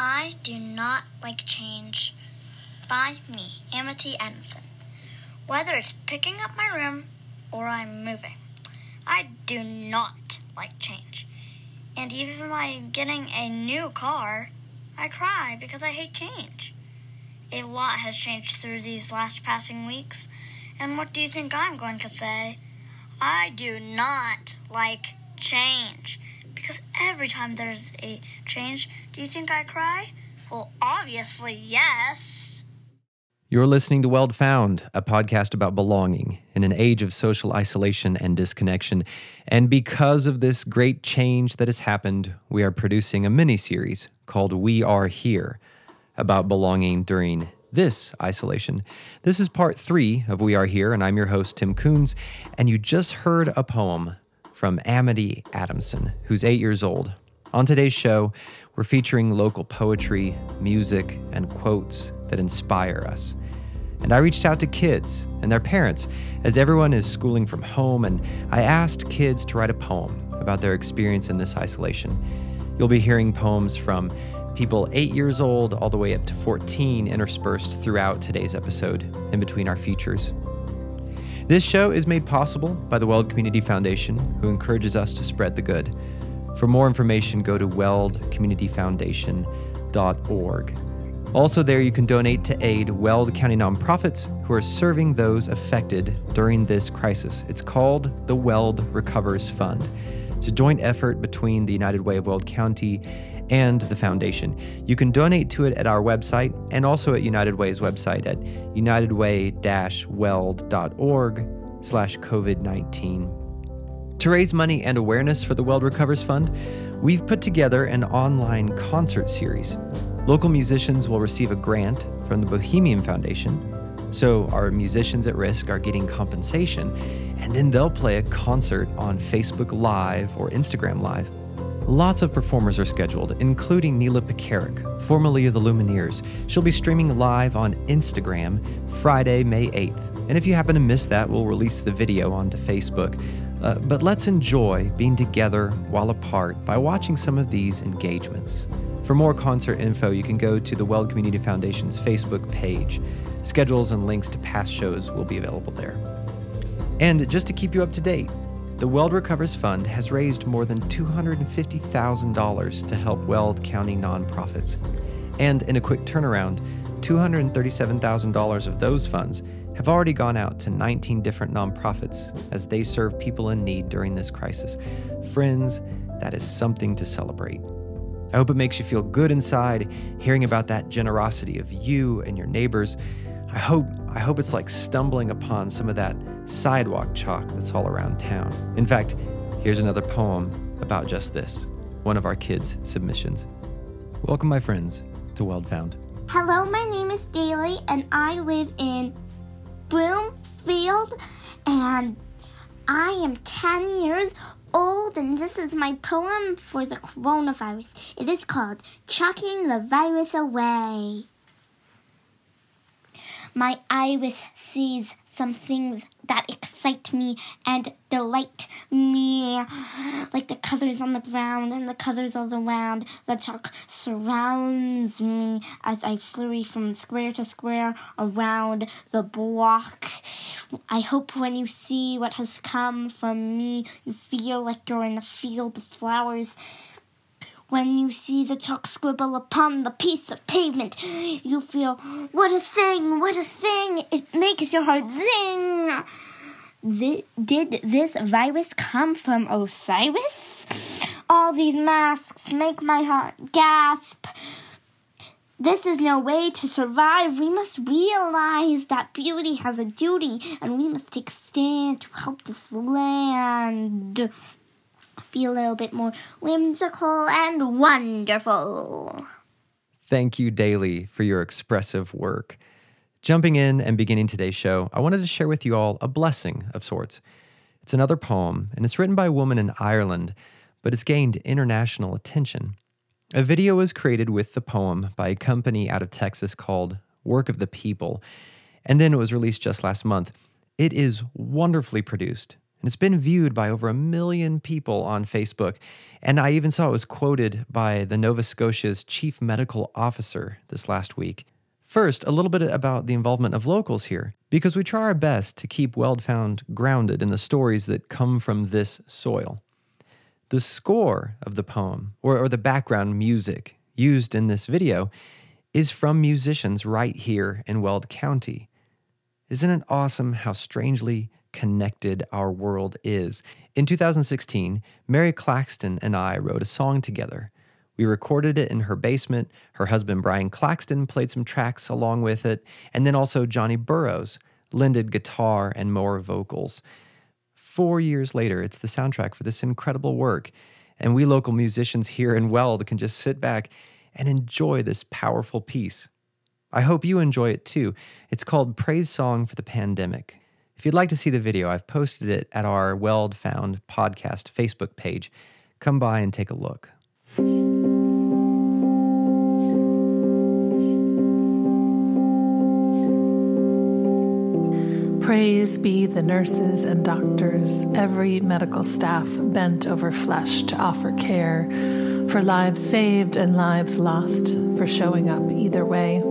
I Do Not Like Change by me, Amity Adamson. Whether it's picking up my room or I'm moving, I do not like change. And even by getting a new car, I cry because I hate change. A lot has changed through these last passing weeks, and what do you think I'm going to say? I do not like change. Because every time there's a change, do you think I cry? Well, obviously, yes. You're listening to Weld Found, a podcast about belonging in an age of social isolation and disconnection. And because of this great change that has happened, we are producing a mini series called We Are Here about belonging during this isolation. This is part three of We Are Here, and I'm your host, Tim Coons. And you just heard a poem from Amity Adamson, who's eight years old. On today's show, we're featuring local poetry, music, and quotes that inspire us. And I reached out to kids and their parents as everyone is schooling from home, and I asked kids to write a poem about their experience in this isolation. You'll be hearing poems from people 8 years old all the way up to 14 interspersed throughout today's episode in between our features. This show is made possible by the Weld Community Foundation, who encourages us to spread the good. For more information, go to weldcommunityfoundation.org. Also, there you can donate to aid Weld County nonprofits who are serving those affected during this crisis. It's called the Weld Recovers Fund. It's a joint effort between the United Way of Weld County and the foundation. You can donate to it at our website and also at United Way's website at unitedway-weld.org slash COVID-19. To raise money and awareness for the Weld Recovers Fund, we've put together an online concert series. Local musicians will receive a grant from the Bohemian Foundation, so our musicians at risk are getting compensation, and then they'll play a concert on Facebook Live or Instagram Live. Lots of performers are scheduled, including Neyla Pekarek, formerly of the Lumineers. She'll be streaming live on Instagram Friday, May 8th. And if you happen to miss that, we'll release the video onto Facebook. Uh, but let's enjoy being together while apart by watching some of these engagements. For more concert info, you can go to the Weld Community Foundation's Facebook page. Schedules and links to past shows will be available there. And just to keep you up to date, the Weld Recovers Fund has raised more than $250,000 to help Weld County nonprofits. And in a quick turnaround, $237,000 of those funds have already gone out to 19 different nonprofits as they serve people in need during this crisis. Friends, that is something to celebrate. I hope it makes you feel good inside hearing about that generosity of you and your neighbors. I hope I hope it's like stumbling upon some of that sidewalk chalk that's all around town. In fact, here's another poem about just this, one of our kids' submissions. Welcome, my friends, to Weld Found. Hello, my name is Daly, and I live in Broomfield, and I am 10 years old, and this is my poem for the coronavirus. It is called Chucking the Virus Away. My iris sees some things that excite me and delight me, like the colors on the ground and the colors all around. The chalk surrounds me as I flurry from square to square around the block. I hope when you see what has come from me, you feel like you're in a field of flowers when you see the chalk scribble upon the piece of pavement, you feel, what a thing, what a thing. It makes your heart zing. Th- did this virus come from Osiris? All these masks make my heart gasp. This is no way to survive. We must realize that beauty has a duty, and we must take a stand to help this land be a little bit more whimsical and wonderful. Thank you, Daly, for your expressive work. Jumping in and beginning today's show, I wanted to share with you all a blessing of sorts. It's another poem, and it's written by a woman in Ireland, but it's gained international attention. A video was created with the poem by a company out of Texas called Work of the People, and then it was released just last month. It is wonderfully produced And it's been viewed by over a million people on Facebook. And I even saw it was quoted by the Nova Scotia's chief medical officer this last week. First, a little bit about the involvement of locals here, because we try our best to keep Weld Found grounded in the stories that come from this soil. The score of the poem, or, or the background music used in this video, is from musicians right here in Weld County. Isn't it awesome how strangely connected our world is? In 2016, Mary Claxton and I wrote a song together. We recorded it in her basement. Her husband, Brian Claxton, played some tracks along with it. And then also Johnny Burrows lended guitar and more vocals. Four years later, it's the soundtrack for this incredible work. And we local musicians here in Weld can just sit back and enjoy this powerful piece. I hope you enjoy it too. It's called Praise Song for the Pandemic. If you'd like to see the video, I've posted it at our Weld Found podcast Facebook page. Come by and take a look. Praise be the nurses and doctors, every medical staff bent over flesh to offer care, for lives saved and lives lost, for showing up either way.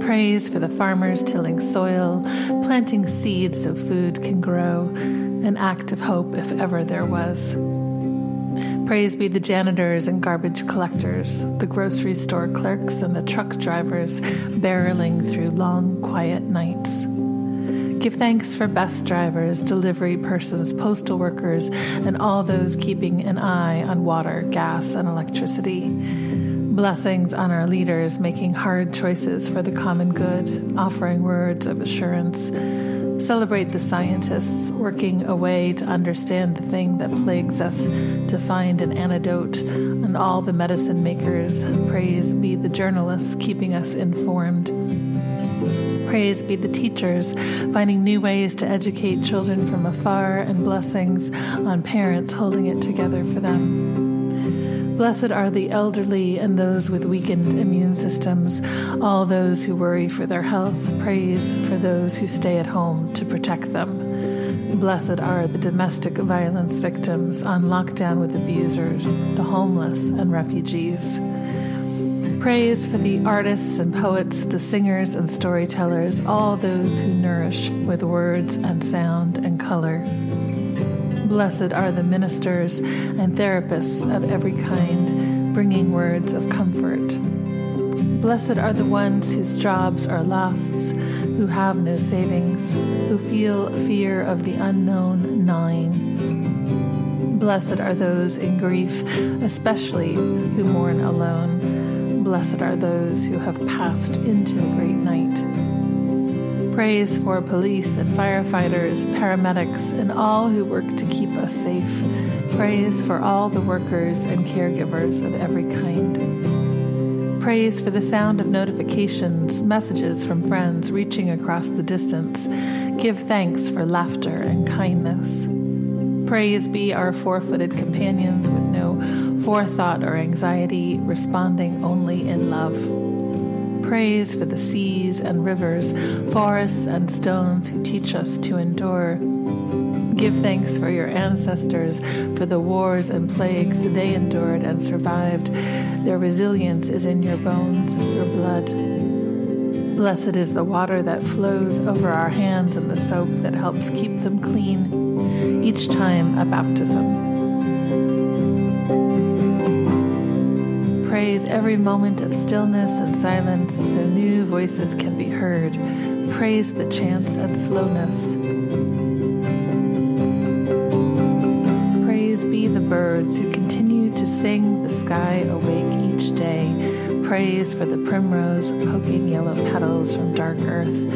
Praise for the farmers tilling soil, planting seeds so food can grow, an act of hope if ever there was. Praise be the janitors and garbage collectors, the grocery store clerks and the truck drivers barreling through long, quiet nights. Give thanks for bus drivers, delivery persons, postal workers, and all those keeping an eye on water, gas, and electricity. Blessings on our leaders making hard choices for the common good, offering words of assurance. Celebrate the scientists working away to understand the thing that plagues us, to find an antidote, and all the medicine makers. Praise be the journalists keeping us informed. Praise be the teachers, finding new ways to educate children from afar, and blessings on parents holding it together for them. Blessed are the elderly and those with weakened immune systems, all those who worry for their health. Praise for those who stay at home to protect them. Blessed are the domestic violence victims on lockdown with abusers, the homeless, and refugees. Praise for the artists and poets, the singers and storytellers, all those who nourish with words and sound and color. Blessed are the ministers and therapists of every kind, bringing words of comfort. Blessed are the ones whose jobs are lost, who have no savings, who feel fear of the unknown gnawing. Blessed are those in grief, especially who mourn alone. Blessed are those who have passed into the great night. Praise for police and firefighters, paramedics, and all who work to keep us safe. Praise for all the workers and caregivers of every kind. Praise for the sound of notifications, messages from friends reaching across the distance. Give thanks for laughter and kindness. Praise be our four footed companions with no forethought or anxiety, responding only in love. Praise for the seas and rivers, forests and stones who teach us to endure. Give thanks for your ancestors, for the wars and plagues they endured and survived. Their resilience is in your bones, your blood. Blessed is the water that flows over our hands and the soap that helps keep them clean each time a baptism. Praise every moment of stillness and silence so new voices can be heard. Praise the chance and slowness. Praise be the birds who continue to sing the sky awake each day. Praise for the primrose poking yellow petals from dark earth.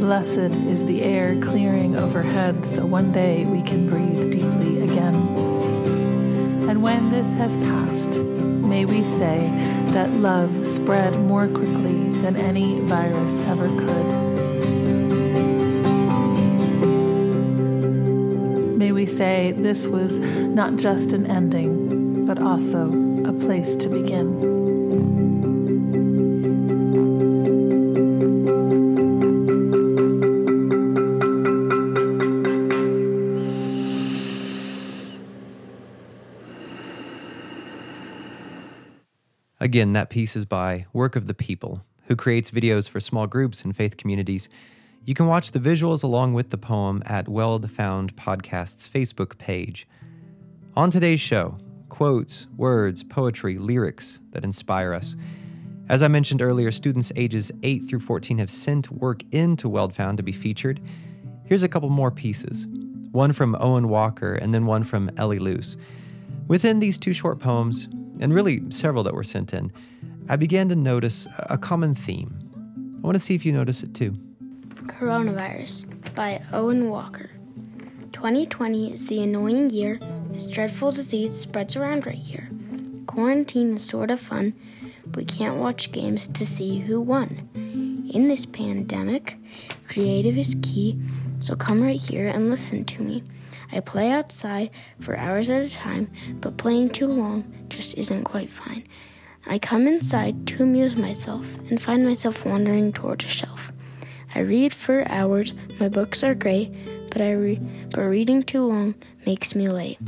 Blessed is the air clearing overhead so one day we can breathe deeply again. And when this has passed, may we say that love spread more quickly than any virus ever could. May we say this was not just an ending, but also a place to begin. Again, that piece is by Work of the People, who creates videos for small groups and faith communities. You can watch the visuals along with the poem at Weld Found Podcast's Facebook page. On today's show, quotes, words, poetry, lyrics that inspire us. As I mentioned earlier, students ages 8 through 14 have sent work into WeldFound to be featured. Here's a couple more pieces one from Owen Walker and then one from Ellie Luce. Within these two short poems, and really several that were sent in, I began to notice a common theme. I want to see if you notice it too. Coronavirus by Owen Walker. 2020 is the annoying year. This dreadful disease spreads around right here. Quarantine is sort of fun. But we can't watch games to see who won. In this pandemic, creative is key, so come right here and listen to me. I play outside for hours at a time, but playing too long just isn't quite fine. I come inside to amuse myself and find myself wandering toward a shelf. I read for hours, my books are great, but I re- but reading too long makes me late.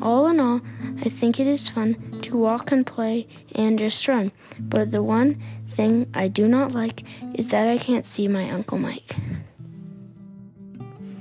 All in all, I think it is fun to walk and play and just run. But the one thing I do not like is that I can't see my Uncle Mike.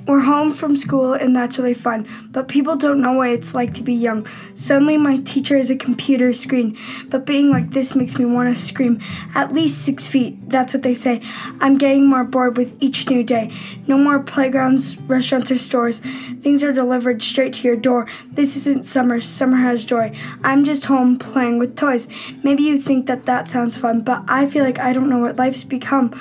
We're home from school and that's really fun, but people don't know what it's like to be young. Suddenly, my teacher is a computer screen, but being like this makes me want to scream. At least six feet, that's what they say. I'm getting more bored with each new day. No more playgrounds, restaurants, or stores. Things are delivered straight to your door. This isn't summer, summer has joy. I'm just home playing with toys. Maybe you think that that sounds fun, but I feel like I don't know what life's become.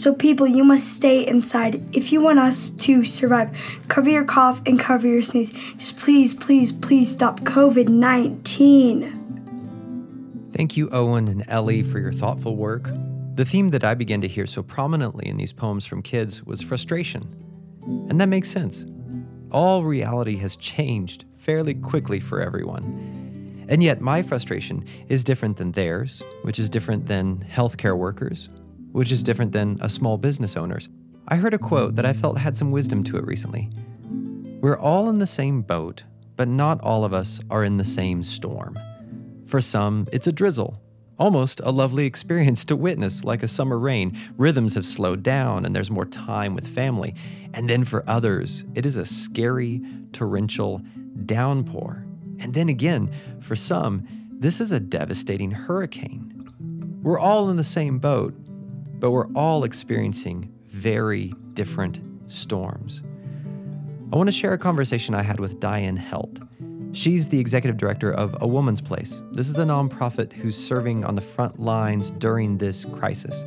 So, people, you must stay inside if you want us to survive. Cover your cough and cover your sneeze. Just please, please, please stop COVID 19. Thank you, Owen and Ellie, for your thoughtful work. The theme that I began to hear so prominently in these poems from kids was frustration. And that makes sense. All reality has changed fairly quickly for everyone. And yet, my frustration is different than theirs, which is different than healthcare workers, which is different than a small business owner's. I heard a quote that I felt had some wisdom to it recently. We're all in the same boat, but not all of us are in the same storm. For some, it's a drizzle, almost a lovely experience to witness, like a summer rain. Rhythms have slowed down and there's more time with family. And then for others, it is a scary, torrential downpour. And then again, for some, this is a devastating hurricane. We're all in the same boat, but we're all experiencing very different storms. I want to share a conversation I had with Diane Helt. She's the executive director of A Woman's Place. This is a nonprofit who's serving on the front lines during this crisis.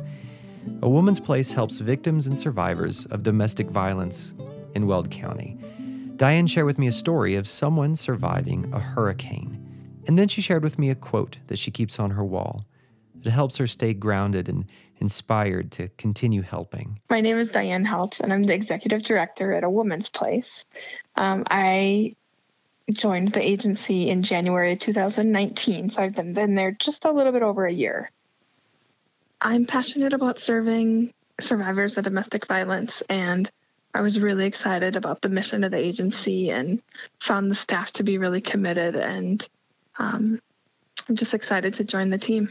A Woman's Place helps victims and survivors of domestic violence in Weld County. Diane shared with me a story of someone surviving a hurricane. And then she shared with me a quote that she keeps on her wall. It helps her stay grounded and inspired to continue helping? My name is Diane Helt, and I'm the executive director at A Woman's Place. Um, I joined the agency in January 2019, so I've been, been there just a little bit over a year. I'm passionate about serving survivors of domestic violence, and I was really excited about the mission of the agency and found the staff to be really committed. And um, I'm just excited to join the team.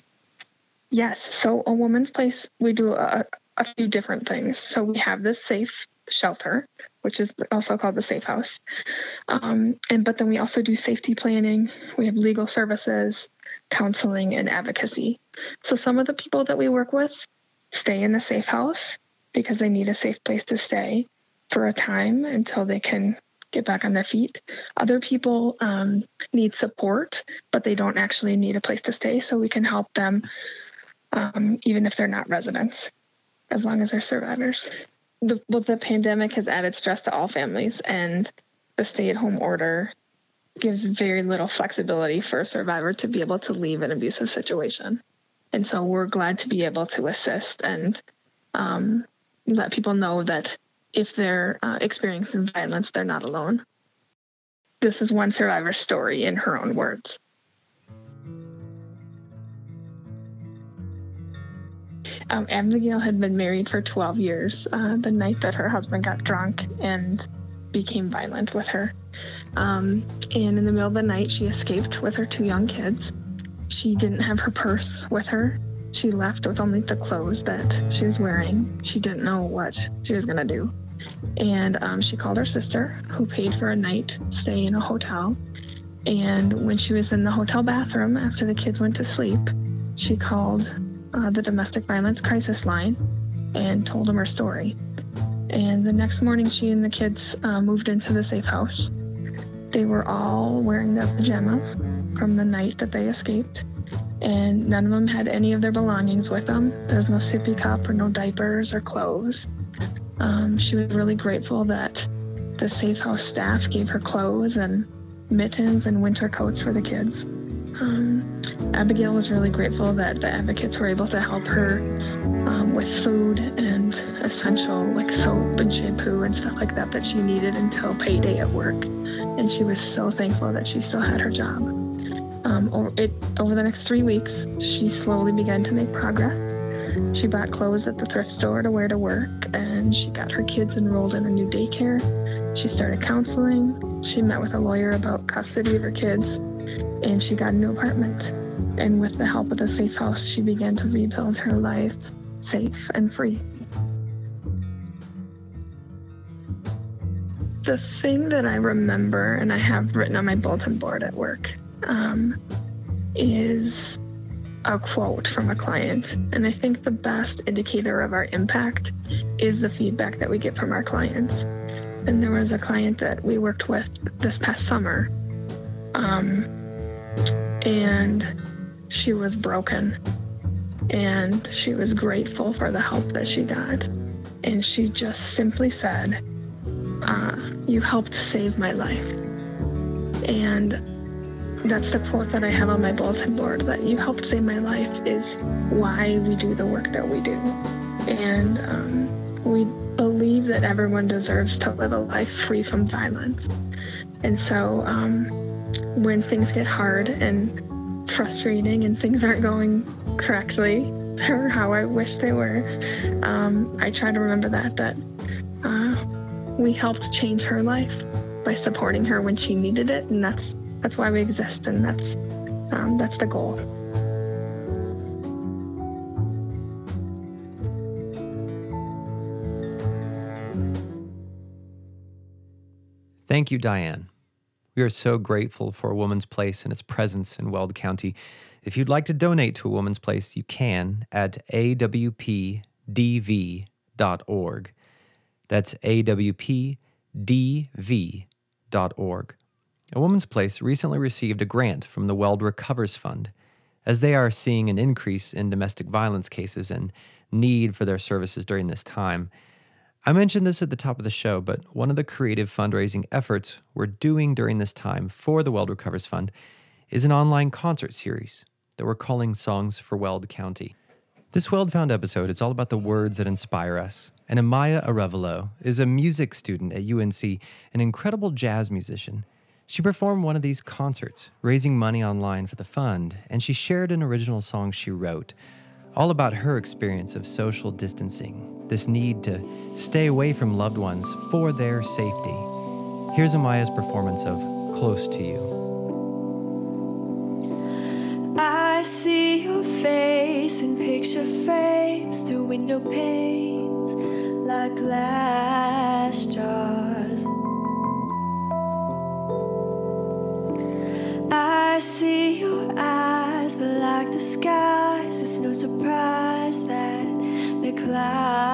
Yes. So, a woman's place, we do a, a few different things. So, we have this safe shelter, which is also called the safe house. Um, and but then we also do safety planning. We have legal services, counseling, and advocacy. So some of the people that we work with stay in the safe house because they need a safe place to stay for a time until they can get back on their feet. Other people um, need support, but they don't actually need a place to stay. So we can help them um, even if they're not residents, as long as they're survivors. The, well, the pandemic has added stress to all families, and the stay at home order gives very little flexibility for a survivor to be able to leave an abusive situation. And so we're glad to be able to assist and um, let people know that if they're uh, experiencing violence, they're not alone. This is one survivor's story in her own words. Um, Abigail had been married for 12 years uh, the night that her husband got drunk and became violent with her. Um, and in the middle of the night, she escaped with her two young kids. she didn't have her purse with her. She left with only the clothes that she was wearing. She didn't know what she was going to do. And um, she called her sister, who paid for a night stay in a hotel. And when she was in the hotel bathroom after the kids went to sleep, she called uh, the domestic violence crisis line and told them her story. And the next morning, she and the kids uh, moved into the safe house. They were all wearing their pajamas from the night that they escaped, and none of them had any of their belongings with them. There was no sippy cup or no diapers or clothes. Um, she was really grateful that the safe house staff gave her clothes and mittens and winter coats for the kids. Abigail was really grateful that the advocates were able to help her um, with food and essential like soap and shampoo and stuff like that that she needed until payday at work. And she was so thankful that she still had her job. Um, it, over the next three weeks, she slowly began to make progress. She bought clothes at the thrift store to wear to work, and she got her kids enrolled in a new daycare. She started counseling. She met with a lawyer about custody of her kids, and she got a new apartment. And with the help of the safe house, she began to rebuild her life safe and free. The thing that I remember, and I have written on my bulletin board at work, um, is a quote from a client. And I think the best indicator of our impact is the feedback that we get from our clients. And there was a client that we worked with this past summer, um, and she was broken. And she was grateful for the help that she got. And she just simply said, uh, You helped save my life. And that's the quote that I have on my bulletin board that you helped save my life is why we do the work that we do. And um, we believe that everyone deserves to live a life free from violence. And so um, when things get hard and frustrating and things aren't going correctly or how I wish they were, um, I try to remember that, that uh, we helped change her life by supporting her when she needed it. And that's that's why we exist, and that's um, that's the goal. Thank you, Diane. We are so grateful for a woman's place and its presence in Weld County. If you'd like to donate to a woman's place, you can at awpdv.org. That's awpdv.org. A Woman's Place recently received a grant from the Weld Recovers Fund, as they are seeing an increase in domestic violence cases and need for their services during this time. I mentioned this at the top of the show, but one of the creative fundraising efforts we're doing during this time for the Weld Recovers Fund is an online concert series that we're calling Songs for Weld County. This Weld Found episode is all about the words that inspire us. And Amaya Arevalo is a music student at UNC, an incredible jazz musician. She performed one of these concerts, raising money online for the fund, and she shared an original song she wrote, all about her experience of social distancing, this need to stay away from loved ones for their safety. Here's Amaya's performance of Close to You. I see your face in picture frames through window panes like glass jars. I see your eyes, but like the skies, it's no surprise that they're clouded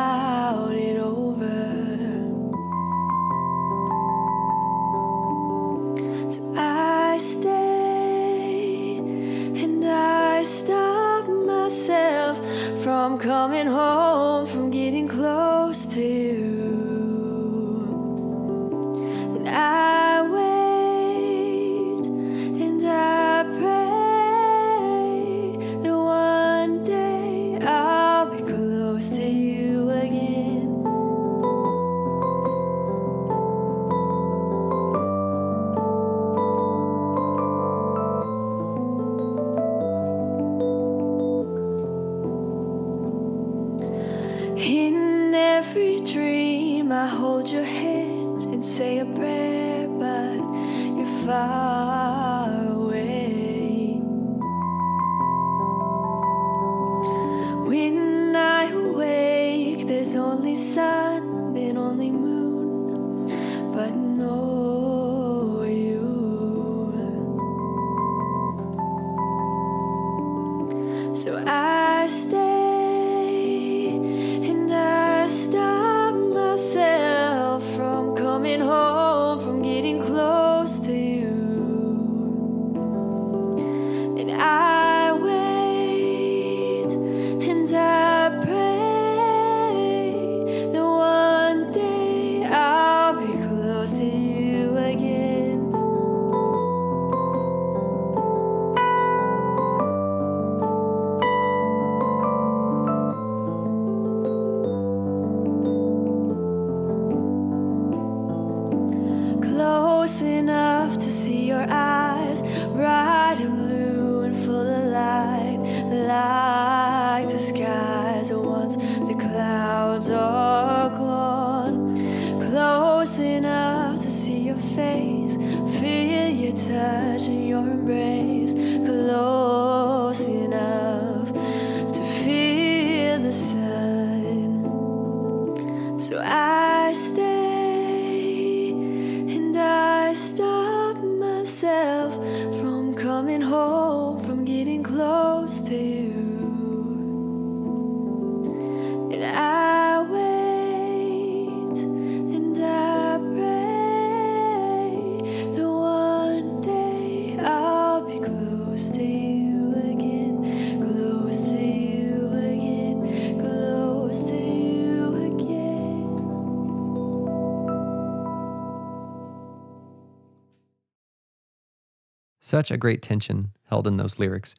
Such a great tension held in those lyrics.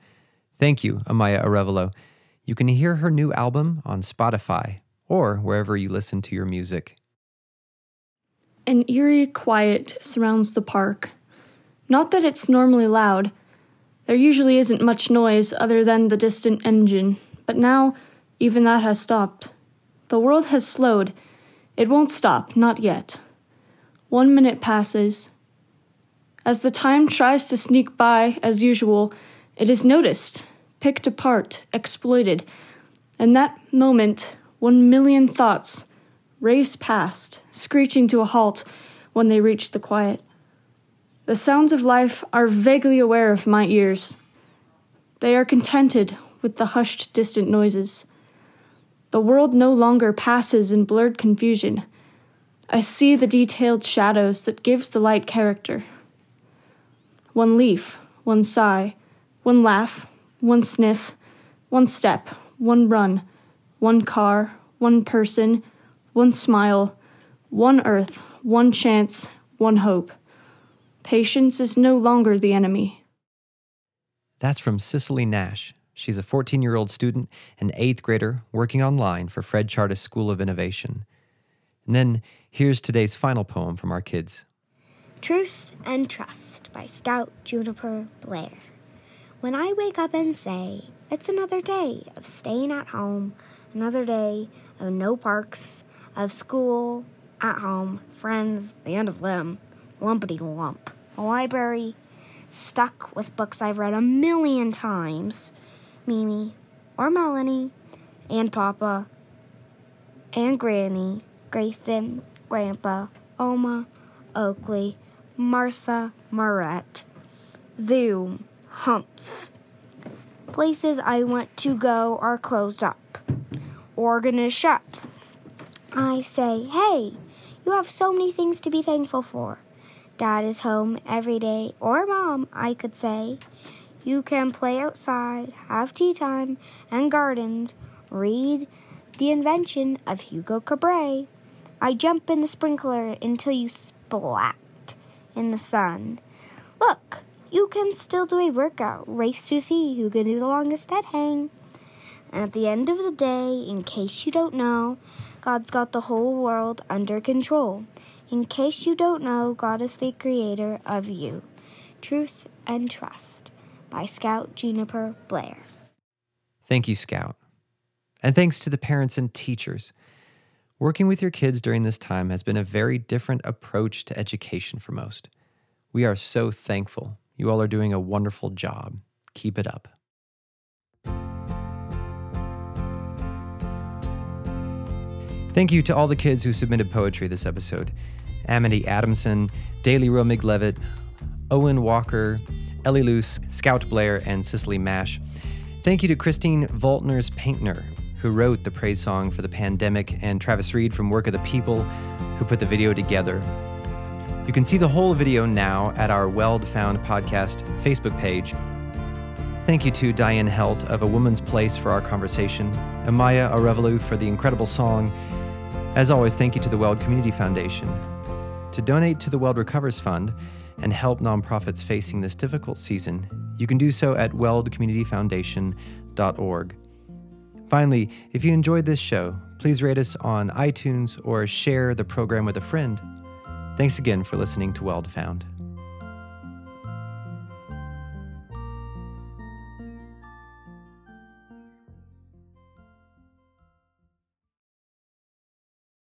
Thank you, Amaya Arevalo. You can hear her new album on Spotify or wherever you listen to your music. An eerie quiet surrounds the park. Not that it's normally loud. There usually isn't much noise other than the distant engine, but now even that has stopped. The world has slowed. It won't stop, not yet. One minute passes. As the time tries to sneak by, as usual, it is noticed, picked apart, exploited. In that moment, one million thoughts race past, screeching to a halt when they reach the quiet. The sounds of life are vaguely aware of my ears. They are contented with the hushed, distant noises. The world no longer passes in blurred confusion. I see the detailed shadows that gives the light character. One leaf, one sigh, one laugh, one sniff, one step, one run, one car, one person, one smile, one earth, one chance, one hope. Patience is no longer the enemy. That's from Cicely Nash. She's a 14 year old student and eighth grader working online for Fred Tjardes School of Innovation. And then here's today's final poem from our kids. Truth and Trust by Scout Juniper Blair. When I wake up and say, it's another day of staying at home, another day of no parks, of school, at home, friends, the end of them, lumpity lump, a library, stuck with books I've read a million times, Mimi, or Melanie, and Papa, and Granny, Grayson, Grandpa, Oma, Oakley, Martha, Marette, Zoom, humps. Places I want to go are closed up. Oregon is shut. I say, hey, you have so many things to be thankful for. Dad is home every day, or mom, I could say. You can play outside, have tea time and gardens, read the invention of Hugo Cabret. I jump in the sprinkler until you splat in the sun. Look, you can still do a workout, race to see who can do the longest dead hang. And at the end of the day, in case you don't know, God's got the whole world under control. In case you don't know, God is the creator of you. Truth and Trust by Scout Juniper Blair. Thank you, Scout. And thanks to the parents and teachers. Working with your kids during this time has been a very different approach to education for most. We are so thankful. You all are doing a wonderful job. Keep it up. Thank you to all the kids who submitted poetry this episode Amity Adamson, Daly Romig Levitt, Owen Walker, Ellie Luce, Scout Blair, and Cicely Mash. Thank you to Christine Valters Paintner, who wrote the praise song for the pandemic, and Travis Reed from Work of the People, who put the video together. You can see the whole video now at our Weld Found podcast Facebook page. Thank you to Diane Helt of A Woman's Place for our conversation, Amaya Arevalo for the incredible song. As always, thank you to the Weld Community Foundation. To donate to the Weld Recovers Fund and help nonprofits facing this difficult season, you can do so at weldcommunityfoundation.org. Finally, if you enjoyed this show, please rate us on iTunes or share the program with a friend. Thanks again for listening to Weld Found.